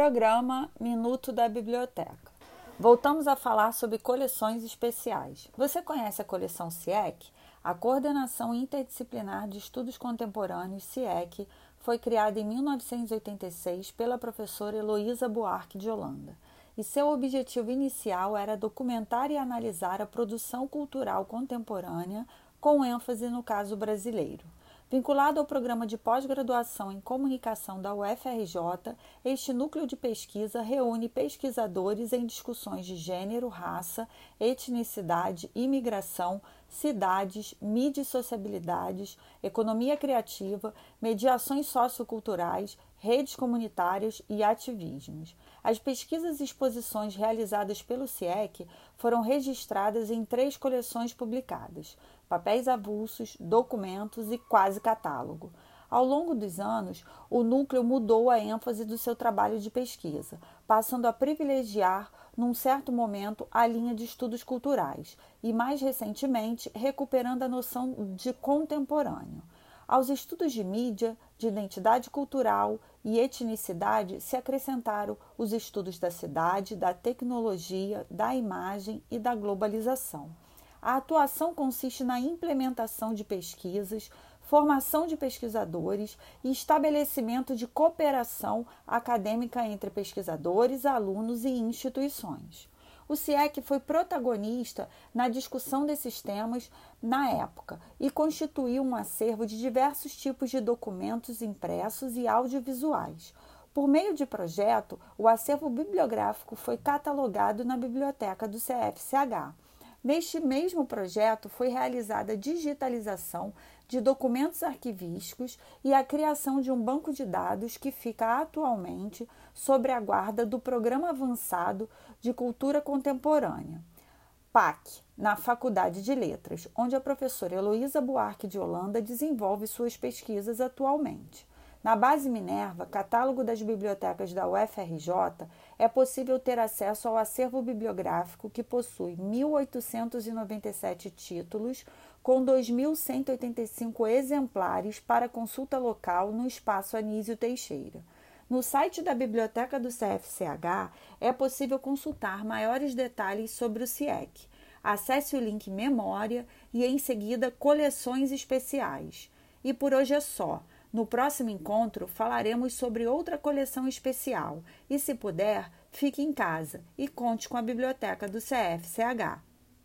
Programa Minuto da Biblioteca. Voltamos a falar sobre coleções especiais. Você conhece a coleção CIEC? A Coordenação Interdisciplinar de Estudos Contemporâneos, CIEC, foi criada em 1986 pela professora Heloísa Buarque de Holanda. E seu objetivo inicial era documentar e analisar a produção cultural contemporânea, com ênfase no caso brasileiro. Vinculado ao programa de pós-graduação em comunicação da UFRJ, este núcleo de pesquisa reúne pesquisadores em discussões de gênero, raça, etnicidade, imigração, cidades, mídia e sociabilidades, economia criativa, mediações socioculturais, redes comunitárias e ativismos. As pesquisas e exposições realizadas pelo CIEC foram registradas em três coleções publicadas: papéis avulsos, documentos e quase catálogo. Ao longo dos anos, o núcleo mudou a ênfase do seu trabalho de pesquisa, passando a privilegiar, num certo momento, a linha de estudos culturais e, mais recentemente, recuperando a noção de contemporâneo. Aos estudos de mídia, de identidade cultural e etnicidade se acrescentaram os estudos da cidade, da tecnologia, da imagem e da globalização. A atuação consiste na implementação de pesquisas, formação de pesquisadores e estabelecimento de cooperação acadêmica entre pesquisadores, alunos e instituições. O CIEC foi protagonista na discussão desses temas na época e constituiu um acervo de diversos tipos de documentos impressos e audiovisuais. Por meio de projeto, o acervo bibliográfico foi catalogado na biblioteca do CFCH. Neste mesmo projeto foi realizada a digitalização de documentos arquivísticos e a criação de um banco de dados que fica atualmente sob a guarda do Programa Avançado de Cultura Contemporânea, PAC, na Faculdade de Letras, onde a professora Heloísa Buarque de Holanda desenvolve suas pesquisas atualmente. Na base Minerva, catálogo das bibliotecas da UFRJ, é possível ter acesso ao acervo bibliográfico que possui 1.897 títulos, com 2.185 exemplares para consulta local no espaço Anísio Teixeira. No site da Biblioteca do CFCH é possível consultar maiores detalhes sobre o CIEC. Acesse o link Memória e, em seguida, Coleções Especiais. E por hoje é só. No próximo encontro falaremos sobre outra coleção especial e, se puder, fique em casa e conte com a biblioteca do CFCH.